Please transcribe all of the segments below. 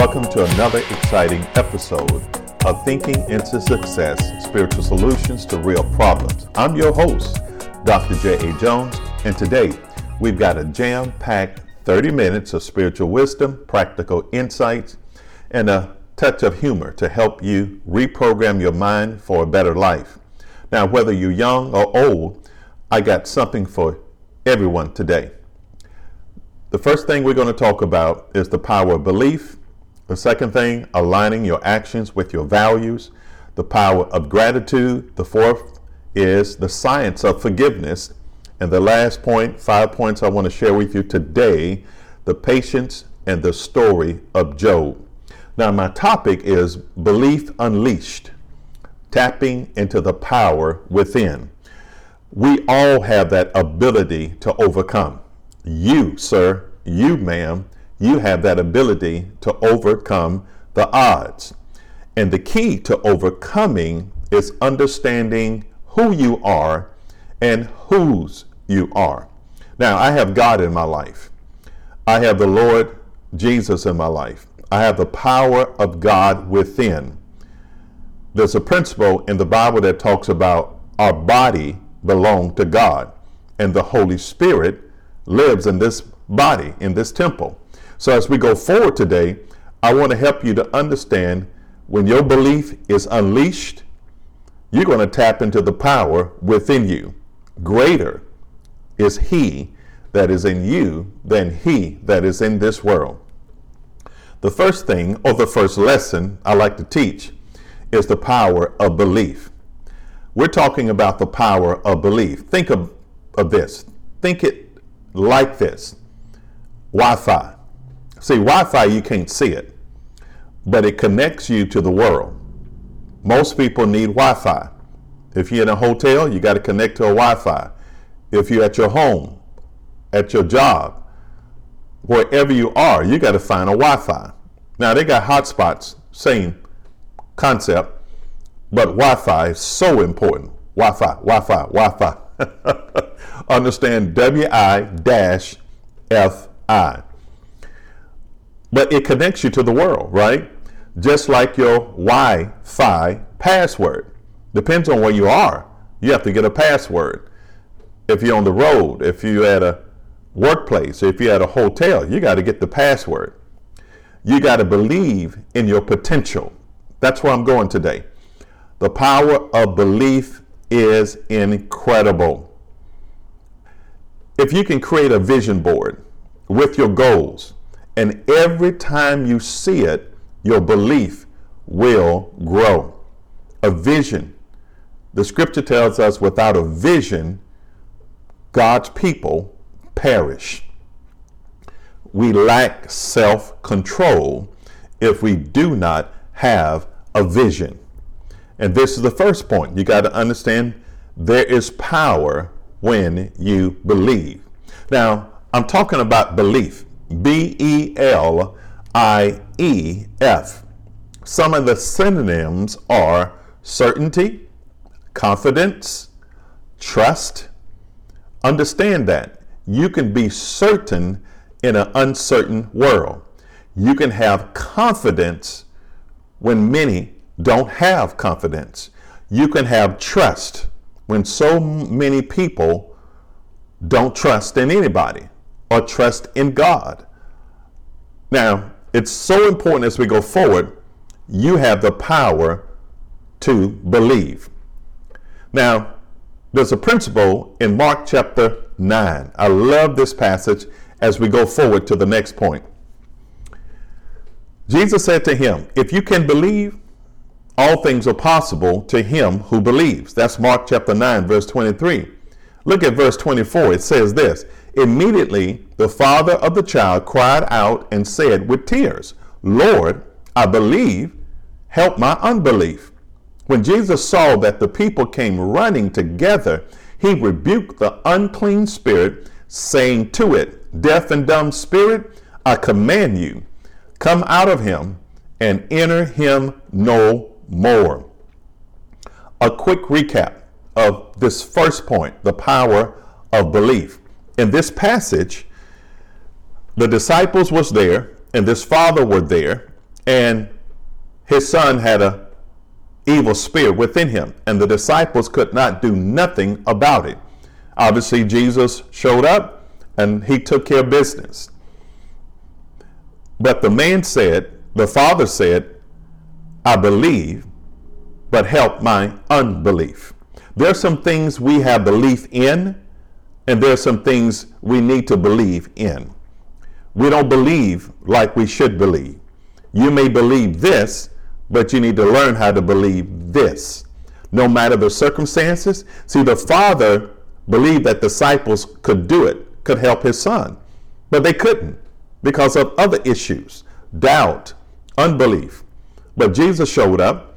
Welcome to another exciting episode of Thinking into Success Spiritual Solutions to Real Problems. I'm your host, Dr. J.A. Jones, and today we've got a jam packed 30 minutes of spiritual wisdom, practical insights, and a touch of humor to help you reprogram your mind for a better life. Now, whether you're young or old, I got something for everyone today. The first thing we're going to talk about is the power of belief. The second thing, aligning your actions with your values. The power of gratitude. The fourth is the science of forgiveness. And the last point, five points I want to share with you today, the patience and the story of Job. Now, my topic is belief unleashed, tapping into the power within. We all have that ability to overcome. You, sir, you, ma'am, you have that ability to overcome the odds. And the key to overcoming is understanding who you are and whose you are. Now, I have God in my life. I have the Lord Jesus in my life. I have the power of God within. There's a principle in the Bible that talks about our body belong to God, and the Holy Spirit lives in this body, in this temple. So as we go forward today, I want to help you to understand when your belief is unleashed, you're going to tap into the power within you. Greater is He that is in you than He that is in this world. The first thing, or the first lesson I like to teach, is the power of belief. We're talking about the power of belief. Think of, of this. Think it like this Wi Fi. See, Wi Fi, you can't see it, but it connects you to the world. Most people need Wi Fi. If you're in a hotel, you got to connect to a Wi Fi. If you're at your home, at your job, wherever you are, you got to find a Wi Fi. Now, they got hotspots, same concept, but Wi Fi is so important. Wi Fi, Wi Fi, Wi Fi. Understand W I F I. But it connects you to the world, right? Just like your Wi Fi password. Depends on where you are. You have to get a password. If you're on the road, if you're at a workplace, if you're at a hotel, you got to get the password. You got to believe in your potential. That's where I'm going today. The power of belief is incredible. If you can create a vision board with your goals, and every time you see it, your belief will grow. A vision. The scripture tells us without a vision, God's people perish. We lack self control if we do not have a vision. And this is the first point. You got to understand there is power when you believe. Now, I'm talking about belief. B E L I E F. Some of the synonyms are certainty, confidence, trust. Understand that. You can be certain in an uncertain world. You can have confidence when many don't have confidence. You can have trust when so many people don't trust in anybody or trust in God. Now, it's so important as we go forward, you have the power to believe. Now, there's a principle in Mark chapter 9. I love this passage as we go forward to the next point. Jesus said to him, If you can believe, all things are possible to him who believes. That's Mark chapter 9, verse 23. Look at verse 24. It says this Immediately the father of the child cried out and said with tears, Lord, I believe, help my unbelief. When Jesus saw that the people came running together, he rebuked the unclean spirit, saying to it, Deaf and dumb spirit, I command you, come out of him and enter him no more. A quick recap of this first point the power of belief in this passage, the disciples was there and this father were there, and his son had a evil spirit within him, and the disciples could not do nothing about it. Obviously, Jesus showed up and he took care of business. But the man said, the father said, I believe, but help my unbelief. There are some things we have belief in, and there are some things we need to believe in. We don't believe like we should believe. You may believe this, but you need to learn how to believe this. No matter the circumstances. See, the father believed that disciples could do it, could help his son, but they couldn't because of other issues doubt, unbelief. But Jesus showed up,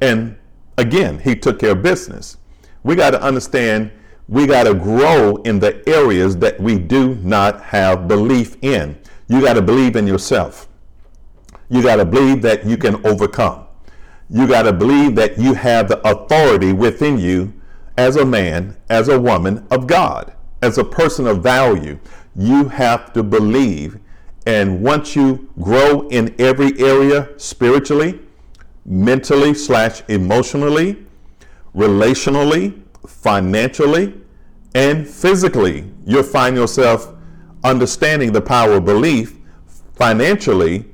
and again, he took care of business. We got to understand we got to grow in the areas that we do not have belief in. You got to believe in yourself. You got to believe that you can overcome. You got to believe that you have the authority within you as a man, as a woman of God, as a person of value. You have to believe. And once you grow in every area spiritually, mentally slash emotionally, relationally, financially, and physically, you'll find yourself understanding the power of belief financially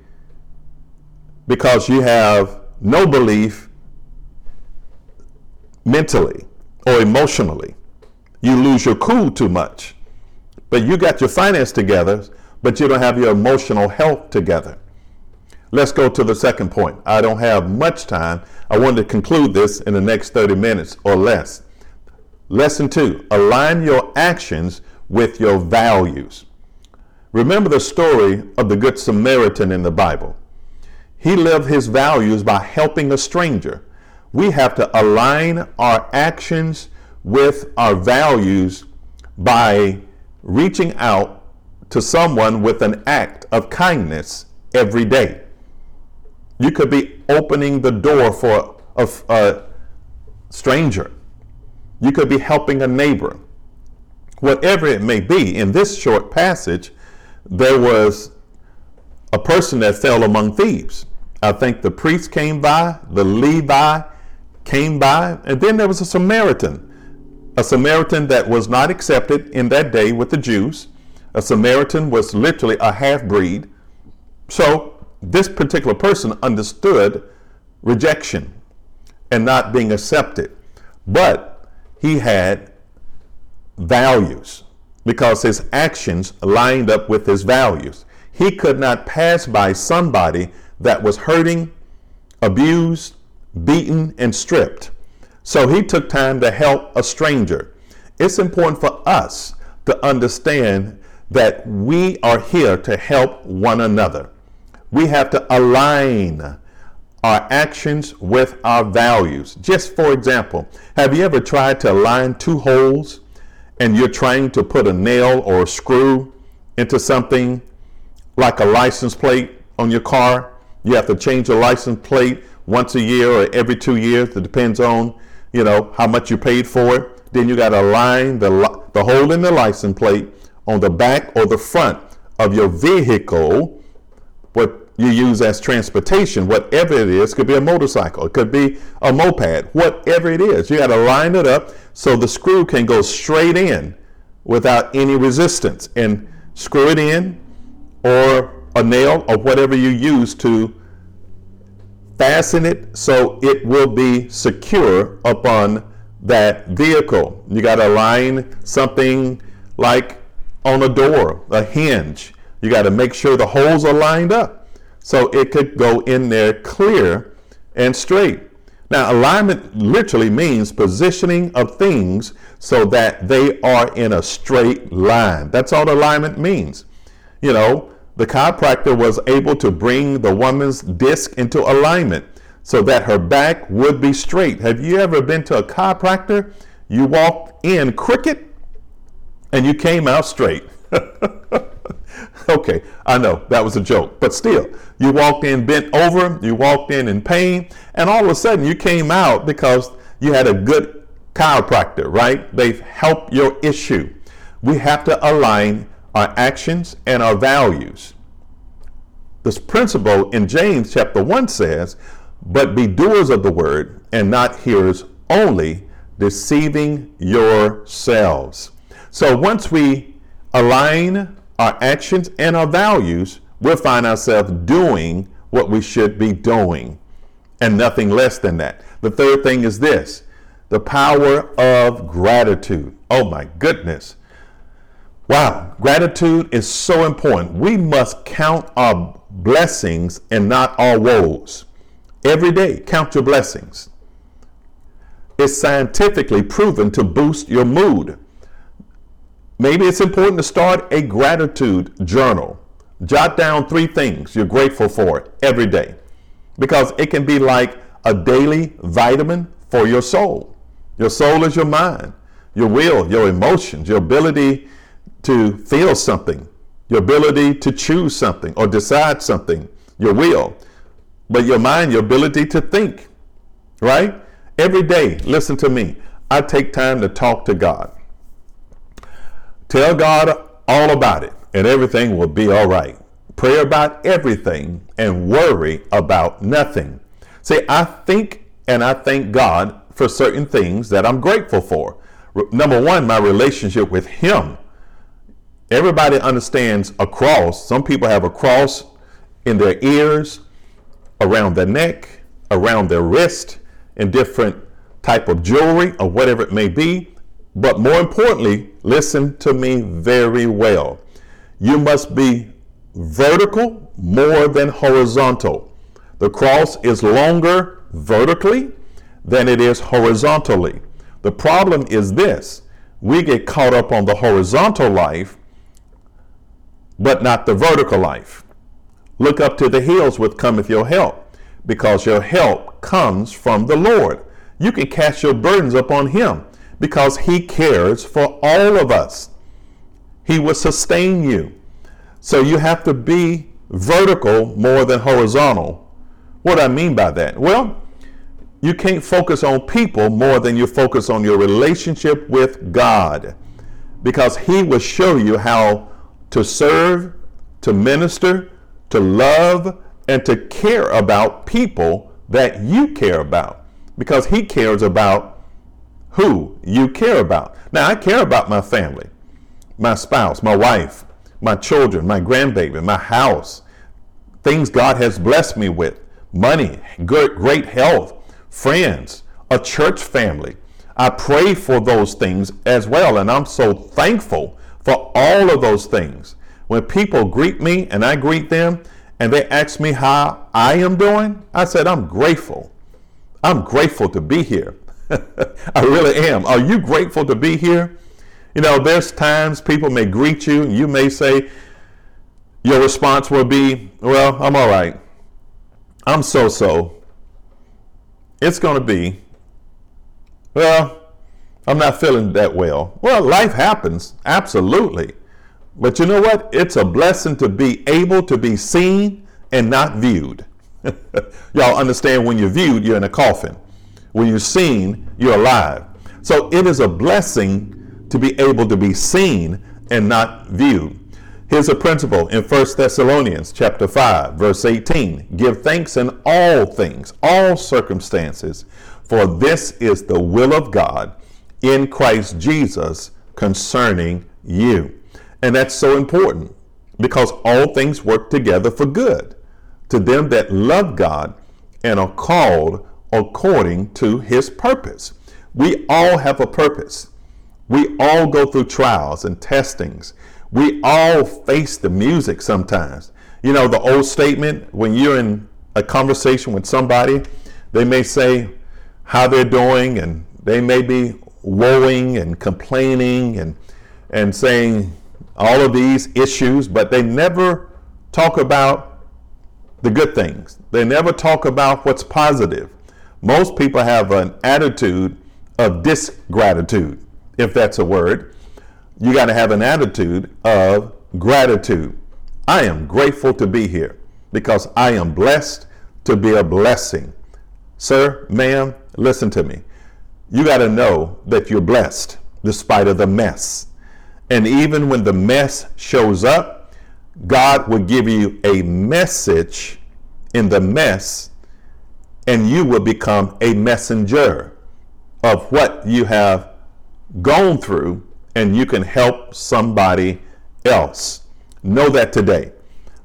because you have no belief mentally or emotionally. You lose your cool too much. But you got your finance together, but you don't have your emotional health together. Let's go to the second point. I don't have much time. I want to conclude this in the next 30 minutes or less. Lesson two align your actions with your values. Remember the story of the Good Samaritan in the Bible. He lived his values by helping a stranger. We have to align our actions with our values by reaching out to someone with an act of kindness every day. You could be opening the door for a, a stranger. You could be helping a neighbor. Whatever it may be, in this short passage, there was a person that fell among thieves. I think the priest came by, the Levi came by, and then there was a Samaritan. A Samaritan that was not accepted in that day with the Jews. A Samaritan was literally a half breed. So this particular person understood rejection and not being accepted. But he had values because his actions lined up with his values. He could not pass by somebody that was hurting, abused, beaten, and stripped. So he took time to help a stranger. It's important for us to understand that we are here to help one another. We have to align our actions with our values. Just for example, have you ever tried to align two holes and you're trying to put a nail or a screw into something like a license plate on your car? You have to change a license plate once a year or every two years. It depends on, you know, how much you paid for it. Then you got to align the, the hole in the license plate on the back or the front of your vehicle, what you use as transportation, whatever it is, could be a motorcycle, it could be a moped, whatever it is. You got to line it up so the screw can go straight in without any resistance and screw it in or a nail or whatever you use to fasten it so it will be secure upon that vehicle. You got to align something like on a door, a hinge. You got to make sure the holes are lined up so it could go in there clear and straight. Now, alignment literally means positioning of things so that they are in a straight line. That's all alignment means. You know, the chiropractor was able to bring the woman's disc into alignment so that her back would be straight. Have you ever been to a chiropractor? You walked in crooked and you came out straight. okay, I know that was a joke, but still, you walked in bent over, you walked in in pain, and all of a sudden you came out because you had a good chiropractor, right? They've helped your issue. We have to align our actions and our values This principle in James chapter 1 says, But be doers of the word and not hearers only, deceiving yourselves. So once we align our actions and our values, we'll find ourselves doing what we should be doing and nothing less than that. The third thing is this the power of gratitude. Oh my goodness. Wow, gratitude is so important. We must count our blessings and not our woes. Every day, count your blessings. It's scientifically proven to boost your mood. Maybe it's important to start a gratitude journal. Jot down three things you're grateful for every day because it can be like a daily vitamin for your soul. Your soul is your mind, your will, your emotions, your ability to feel something, your ability to choose something or decide something, your will, but your mind, your ability to think, right? Every day, listen to me. I take time to talk to God. Tell God all about it, and everything will be all right. Pray about everything and worry about nothing. See, I think and I thank God for certain things that I'm grateful for. Number one, my relationship with Him. Everybody understands a cross. Some people have a cross in their ears, around their neck, around their wrist, in different type of jewelry or whatever it may be. But more importantly, listen to me very well. You must be vertical more than horizontal. The cross is longer vertically than it is horizontally. The problem is this we get caught up on the horizontal life, but not the vertical life. Look up to the hills with cometh your help, because your help comes from the Lord. You can cast your burdens upon Him because He cares for all of us. He will sustain you. So you have to be vertical more than horizontal. What do I mean by that? Well, you can't focus on people more than you focus on your relationship with God because He will show you how to serve, to minister, to love, and to care about people that you care about because He cares about who you care about. Now, I care about my family, my spouse, my wife, my children, my grandbaby, my house, things God has blessed me with, money, good, great health, friends, a church family. I pray for those things as well, and I'm so thankful for all of those things. When people greet me and I greet them and they ask me how I am doing, I said, I'm grateful. I'm grateful to be here. I really am. Are you grateful to be here? You know, there's times people may greet you and you may say, your response will be, Well, I'm all right. I'm so so. It's going to be, Well, I'm not feeling that well. Well, life happens, absolutely. But you know what? It's a blessing to be able to be seen and not viewed. Y'all understand when you're viewed, you're in a coffin. When you're seen, you're alive. So it is a blessing to be able to be seen and not viewed. Here's a principle in 1 Thessalonians chapter 5 verse 18. Give thanks in all things, all circumstances, for this is the will of God in Christ Jesus concerning you. And that's so important because all things work together for good to them that love God and are called according to his purpose. We all have a purpose. We all go through trials and testings. We all face the music sometimes. You know, the old statement when you're in a conversation with somebody, they may say how they're doing and they may be woeing and complaining and and saying all of these issues, but they never talk about the good things. They never talk about what's positive. Most people have an attitude of disgratitude if that's a word, you got to have an attitude of gratitude. I am grateful to be here because I am blessed to be a blessing. Sir, ma'am, listen to me. You got to know that you're blessed despite of the mess. And even when the mess shows up, God will give you a message in the mess, and you will become a messenger of what you have gone through, and you can help somebody else. Know that today,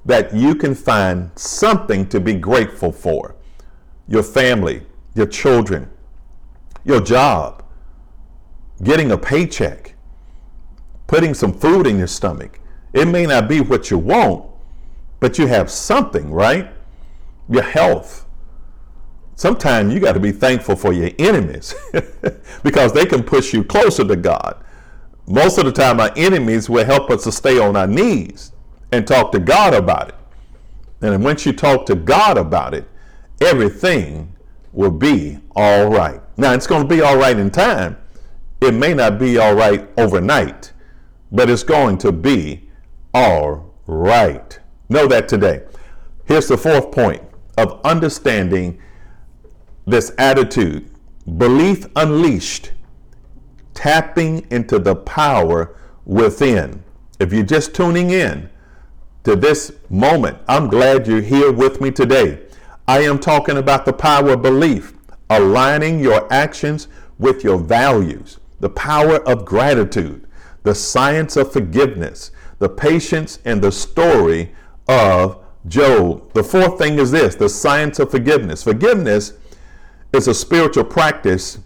that you can find something to be grateful for your family, your children, your job, getting a paycheck, putting some food in your stomach. It may not be what you want, but you have something, right? Your health. Sometimes you got to be thankful for your enemies because they can push you closer to God. Most of the time, our enemies will help us to stay on our knees and talk to God about it. And once you talk to God about it, everything will be all right. Now, it's going to be all right in time. It may not be all right overnight, but it's going to be all right. Know that today. Here's the fourth point of understanding this attitude belief unleashed, tapping into the power within. If you're just tuning in to this moment, I'm glad you're here with me today. I am talking about the power of belief, aligning your actions with your values, the power of gratitude, the science of forgiveness, the patience, and the story of Job. The fourth thing is this the science of forgiveness. Forgiveness is a spiritual practice,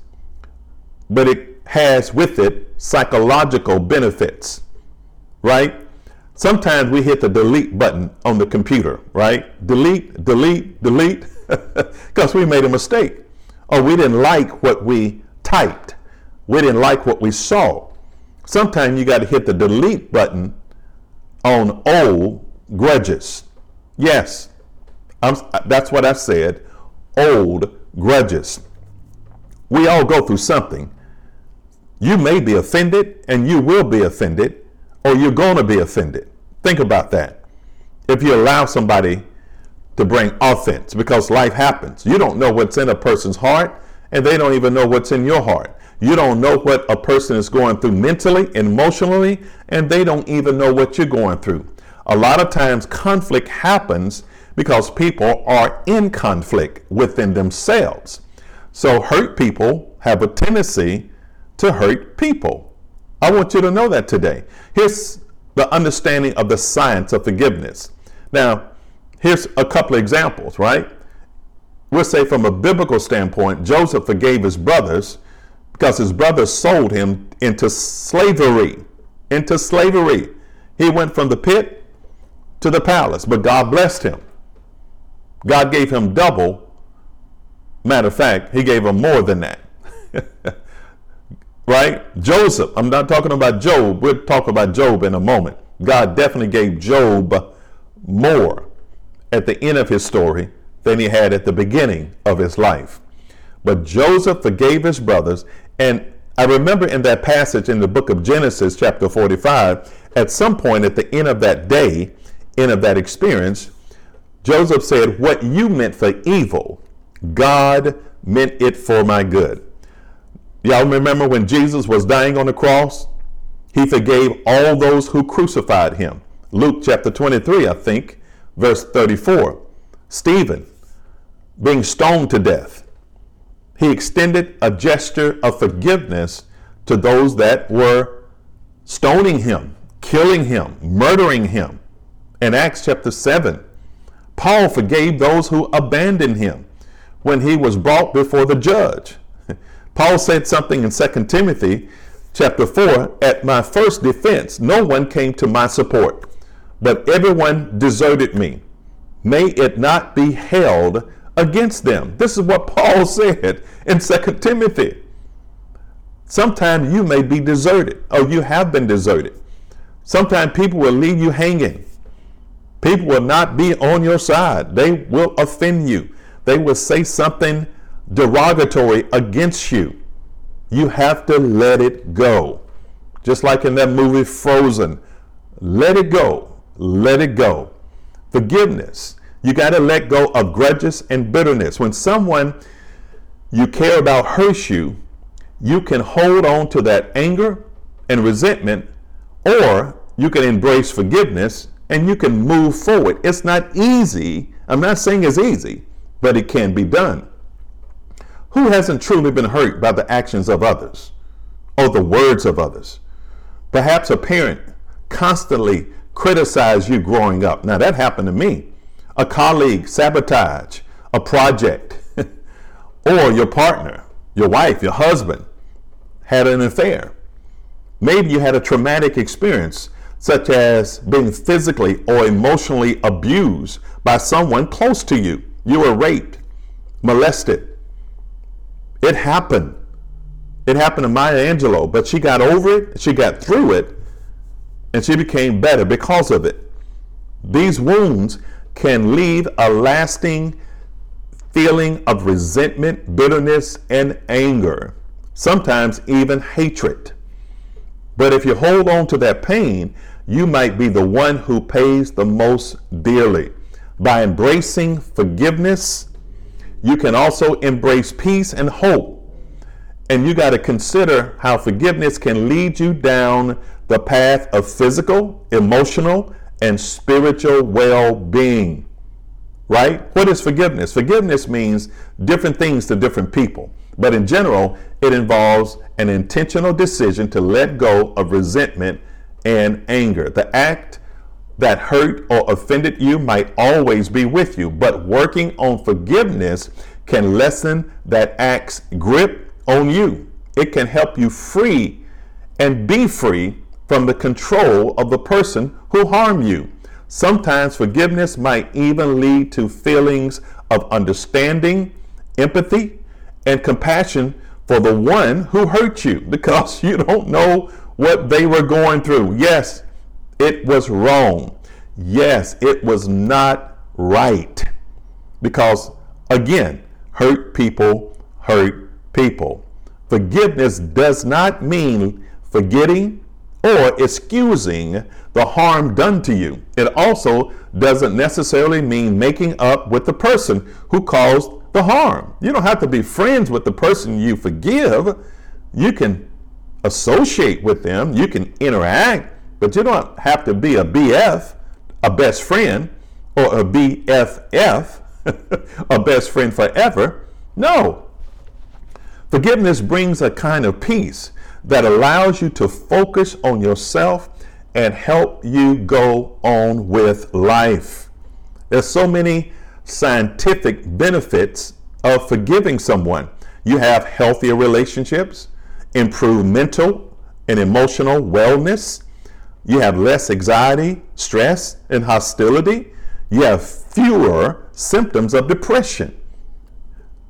but it has with it psychological benefits, right? Sometimes we hit the delete button on the computer, right? Delete, delete, delete, because we made a mistake or we didn't like what we typed. We didn't like what we saw. Sometimes you got to hit the delete button on old grudges. Yes, I'm, that's what I said. Old grudges. We all go through something. You may be offended and you will be offended or you're going to be offended. Think about that. If you allow somebody to bring offense, because life happens, you don't know what's in a person's heart, and they don't even know what's in your heart. You don't know what a person is going through mentally, emotionally, and they don't even know what you're going through. A lot of times, conflict happens because people are in conflict within themselves. So, hurt people have a tendency to hurt people. I want you to know that today. Here's the understanding of the science of forgiveness. Now, here's a couple of examples, right? We'll say from a biblical standpoint, Joseph forgave his brothers because his brothers sold him into slavery. Into slavery. He went from the pit to the palace, but God blessed him. God gave him double. Matter of fact, he gave him more than that. right? Joseph, I'm not talking about Job. We'll talk about Job in a moment. God definitely gave Job more at the end of his story than he had at the beginning of his life. But Joseph forgave his brothers. And I remember in that passage in the book of Genesis, chapter 45, at some point at the end of that day, end of that experience, Joseph said, What you meant for evil, God meant it for my good. Y'all remember when Jesus was dying on the cross? He forgave all those who crucified him. Luke chapter 23, I think, verse 34. Stephen being stoned to death. He extended a gesture of forgiveness to those that were stoning him, killing him, murdering him. In Acts chapter 7, Paul forgave those who abandoned him when he was brought before the judge. Paul said something in 2 Timothy chapter 4 At my first defense, no one came to my support, but everyone deserted me. May it not be held against them. This is what Paul said in 2 Timothy. Sometimes you may be deserted, or you have been deserted. Sometimes people will leave you hanging. People will not be on your side. They will offend you. They will say something derogatory against you, you have to let it go. Just like in that movie Frozen, let it go. Let it go. Forgiveness. You got to let go of grudges and bitterness. When someone you care about hurts you, you can hold on to that anger and resentment, or you can embrace forgiveness and you can move forward. It's not easy. I'm not saying it's easy, but it can be done. Who hasn't truly been hurt by the actions of others or the words of others? Perhaps a parent constantly criticized you growing up. Now, that happened to me. A colleague sabotage a project, or your partner, your wife, your husband had an affair. Maybe you had a traumatic experience, such as being physically or emotionally abused by someone close to you. You were raped, molested. It happened. It happened to Maya Angelou, but she got over it, she got through it, and she became better because of it. These wounds can leave a lasting feeling of resentment, bitterness, and anger, sometimes even hatred. But if you hold on to that pain, you might be the one who pays the most dearly. By embracing forgiveness, you can also embrace peace and hope. And you got to consider how forgiveness can lead you down the path of physical, emotional, and spiritual well being. Right? What is forgiveness? Forgiveness means different things to different people. But in general, it involves an intentional decision to let go of resentment and anger. The act that hurt or offended you might always be with you, but working on forgiveness can lessen that act's grip on you. It can help you free and be free from the control of the person who harmed you. Sometimes forgiveness might even lead to feelings of understanding, empathy, and compassion for the one who hurt you because you don't know what they were going through. Yes, it was wrong. Yes, it was not right. Because again, hurt people hurt people. Forgiveness does not mean forgetting or excusing the harm done to you. It also doesn't necessarily mean making up with the person who caused the harm. You don't have to be friends with the person you forgive. You can associate with them, you can interact, but you don't have to be a BF, a best friend, or a BFF, a best friend forever. No. Forgiveness brings a kind of peace that allows you to focus on yourself and help you go on with life. There's so many scientific benefits of forgiving someone. You have healthier relationships, improved mental and emotional wellness. You have less anxiety, stress, and hostility. You have fewer symptoms of depression.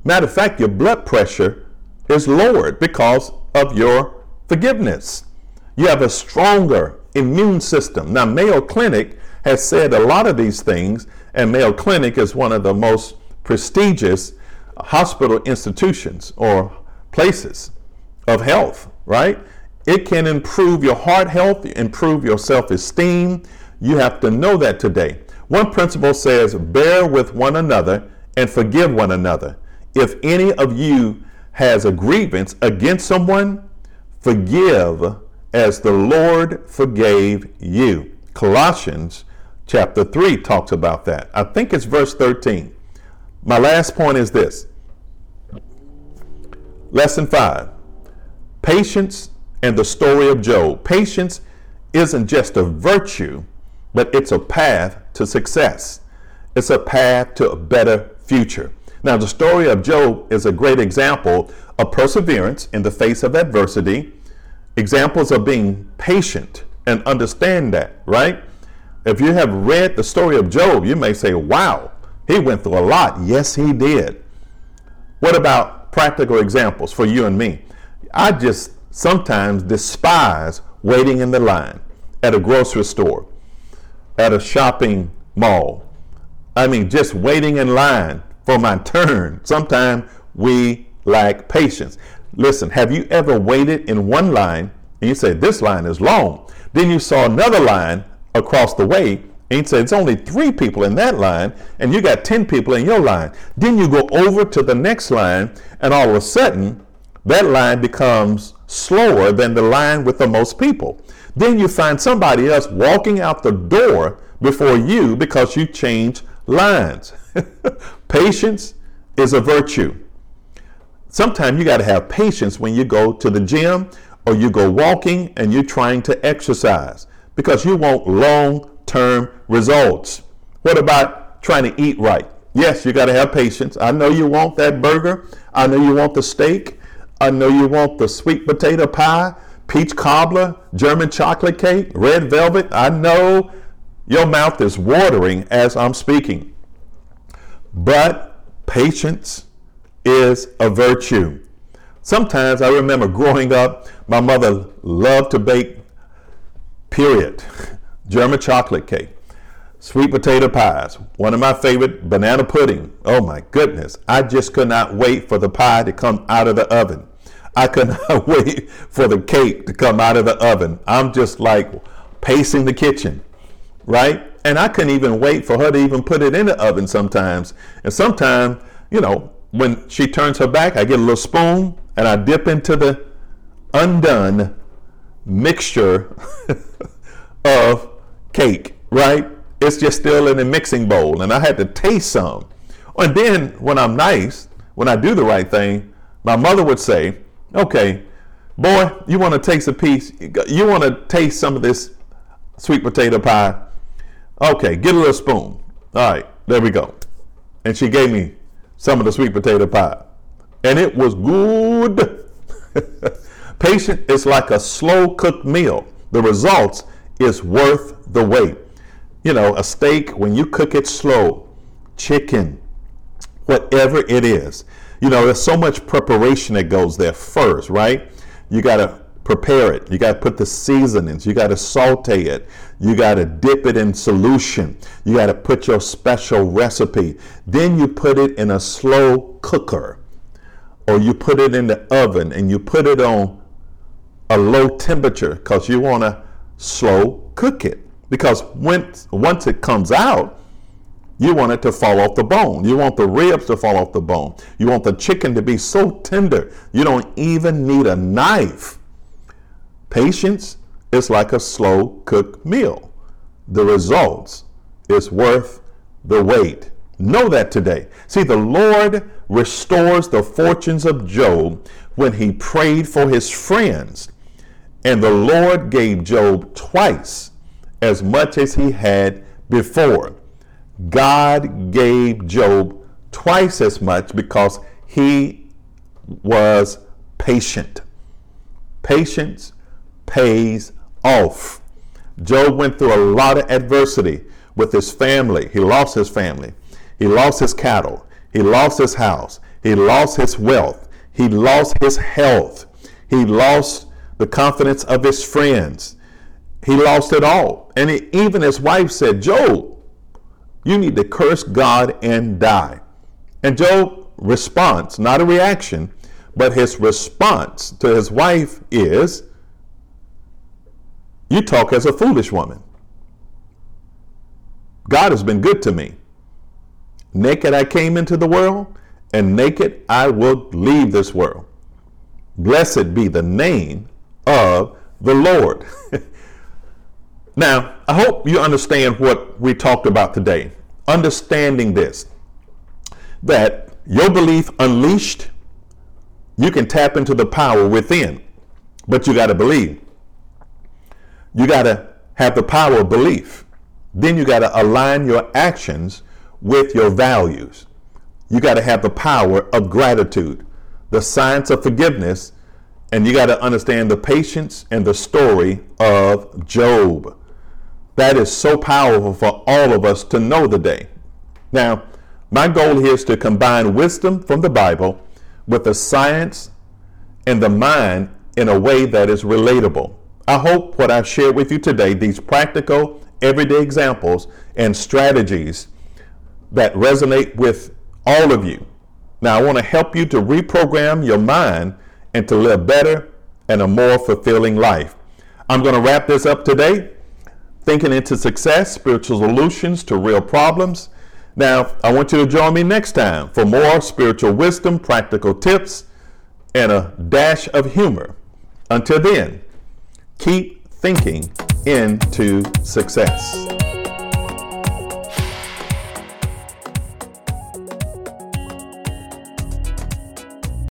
Matter of fact, your blood pressure is lowered because of your forgiveness. You have a stronger immune system. Now, Mayo Clinic has said a lot of these things, and Mayo Clinic is one of the most prestigious hospital institutions or places of health, right? It can improve your heart health, improve your self esteem. You have to know that today. One principle says, bear with one another and forgive one another. If any of you has a grievance against someone, forgive as the Lord forgave you. Colossians chapter 3 talks about that. I think it's verse 13. My last point is this Lesson 5 Patience and the story of Job. Patience isn't just a virtue, but it's a path to success. It's a path to a better future. Now, the story of Job is a great example of perseverance in the face of adversity examples of being patient and understand that, right? If you have read the story of Job, you may say, wow, he went through a lot. Yes, he did. What about practical examples for you and me? I just sometimes despise waiting in the line at a grocery store, at a shopping mall. I mean, just waiting in line for my turn. Sometimes we lack patience. Listen, have you ever waited in one line and you say, This line is long? Then you saw another line across the way and you say, It's only three people in that line, and you got 10 people in your line. Then you go over to the next line, and all of a sudden, that line becomes slower than the line with the most people. Then you find somebody else walking out the door before you because you change lines. patience is a virtue. Sometimes you got to have patience when you go to the gym or you go walking and you're trying to exercise because you want long term results. What about trying to eat right? Yes, you got to have patience. I know you want that burger. I know you want the steak. I know you want the sweet potato pie, peach cobbler, German chocolate cake, red velvet. I know your mouth is watering as I'm speaking. But patience is a virtue. Sometimes I remember growing up, my mother loved to bake, period, German chocolate cake, sweet potato pies, one of my favorite, banana pudding. Oh my goodness, I just could not wait for the pie to come out of the oven. I could not wait for the cake to come out of the oven. I'm just like pacing the kitchen right? And I couldn't even wait for her to even put it in the oven sometimes. And sometimes, you know, when she turns her back, I get a little spoon and I dip into the undone mixture of cake, right? It's just still in the mixing bowl, and I had to taste some. And then, when I'm nice, when I do the right thing, my mother would say, Okay, boy, you want to taste a piece, you want to taste some of this sweet potato pie? Okay, get a little spoon. All right, there we go. And she gave me some of the sweet potato pie. And it was good. Patient is like a slow cooked meal. The results is worth the wait. You know, a steak, when you cook it slow, chicken, whatever it is, you know, there's so much preparation that goes there first, right? You got to prepare it. You got to put the seasonings. You got to saute it. You got to dip it in solution. You got to put your special recipe. Then you put it in a slow cooker or you put it in the oven and you put it on a low temperature because you want to slow cook it. Because when, once it comes out, you want it to fall off the bone. You want the ribs to fall off the bone. You want the chicken to be so tender, you don't even need a knife Patience is like a slow cooked meal. The results is worth the wait. Know that today. See, the Lord restores the fortunes of Job when he prayed for his friends. And the Lord gave Job twice as much as he had before. God gave Job twice as much because he was patient. Patience pays off. Job went through a lot of adversity with his family. He lost his family. He lost his cattle. He lost his house. He lost his wealth. He lost his health. He lost the confidence of his friends. He lost it all. And even his wife said, Job, you need to curse God and die. And Job responds, not a reaction, but his response to his wife is, you talk as a foolish woman. God has been good to me. Naked I came into the world, and naked I will leave this world. Blessed be the name of the Lord. now, I hope you understand what we talked about today. Understanding this that your belief unleashed, you can tap into the power within, but you got to believe. You got to have the power of belief. Then you got to align your actions with your values. You got to have the power of gratitude, the science of forgiveness, and you got to understand the patience and the story of Job. That is so powerful for all of us to know the day. Now, my goal here is to combine wisdom from the Bible with the science and the mind in a way that is relatable. I hope what I've shared with you today, these practical, everyday examples and strategies that resonate with all of you. Now, I want to help you to reprogram your mind and to live better and a more fulfilling life. I'm going to wrap this up today. Thinking into success, spiritual solutions to real problems. Now, I want you to join me next time for more spiritual wisdom, practical tips, and a dash of humor. Until then, Keep thinking into success.